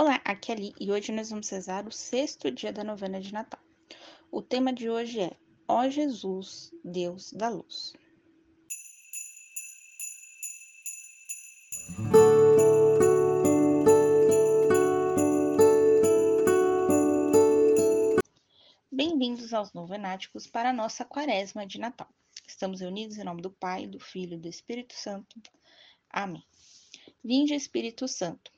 Olá, aqui é Ali e hoje nós vamos rezar o sexto dia da novena de Natal. O tema de hoje é Ó Jesus, Deus da Luz. Bem-vindos aos novenáticos para a nossa quaresma de Natal. Estamos reunidos em nome do Pai, do Filho e do Espírito Santo. Amém. Vinde, Espírito Santo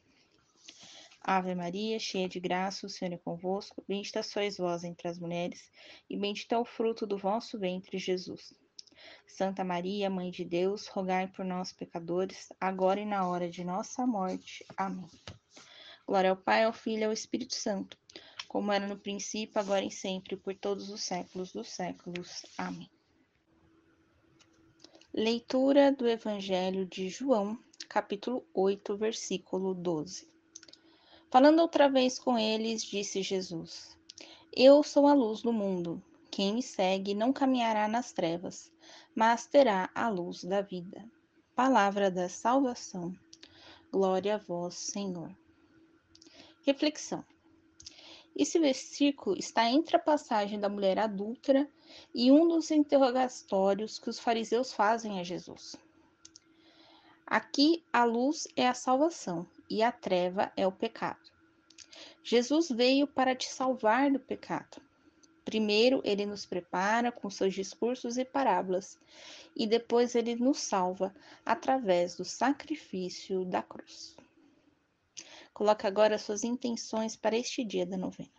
Ave Maria, cheia de graça, o Senhor é convosco. Bendita sois vós entre as mulheres, e bendito é o fruto do vosso ventre, Jesus. Santa Maria, Mãe de Deus, rogai por nós, pecadores, agora e na hora de nossa morte. Amém. Glória ao Pai, ao Filho e ao Espírito Santo, como era no princípio, agora e sempre, por todos os séculos dos séculos. Amém. Leitura do Evangelho de João, capítulo 8, versículo 12. Falando outra vez com eles, disse Jesus: Eu sou a luz do mundo. Quem me segue não caminhará nas trevas, mas terá a luz da vida. Palavra da salvação. Glória a vós, Senhor. Reflexão. Esse versículo está entre a passagem da mulher adúltera e um dos interrogatórios que os fariseus fazem a Jesus. Aqui a luz é a salvação e a treva é o pecado. Jesus veio para te salvar do pecado. Primeiro, ele nos prepara com seus discursos e parábolas, e depois ele nos salva através do sacrifício da cruz. Coloque agora suas intenções para este dia da novena.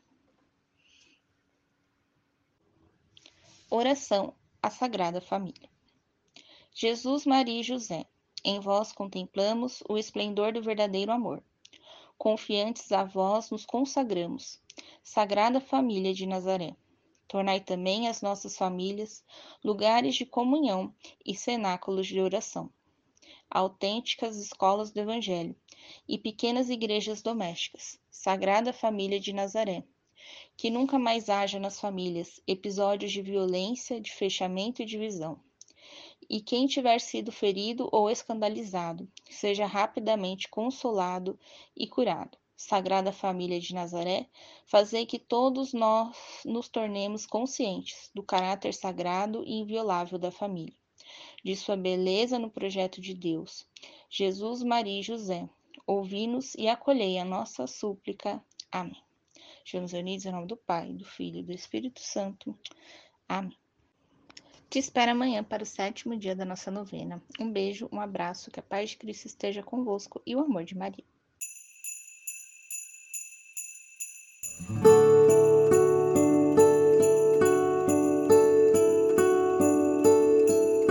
Oração à Sagrada Família. Jesus, Maria e José, em vós contemplamos o esplendor do verdadeiro amor. Confiantes a vós nos consagramos, Sagrada Família de Nazaré. Tornai também as nossas famílias lugares de comunhão e cenáculos de oração, autênticas escolas do Evangelho e pequenas igrejas domésticas, Sagrada Família de Nazaré. Que nunca mais haja nas famílias episódios de violência, de fechamento e divisão e quem tiver sido ferido ou escandalizado, seja rapidamente consolado e curado. Sagrada Família de Nazaré, fazei que todos nós nos tornemos conscientes do caráter sagrado e inviolável da família, de sua beleza no projeto de Deus. Jesus, Maria e José, ouvi-nos e acolhei a nossa súplica. Amém. Estamos unidos em nome do Pai, do Filho e do Espírito Santo. Amém. Te espero amanhã para o sétimo dia da nossa novena. Um beijo, um abraço, que a paz de Cristo esteja convosco e o amor de Maria.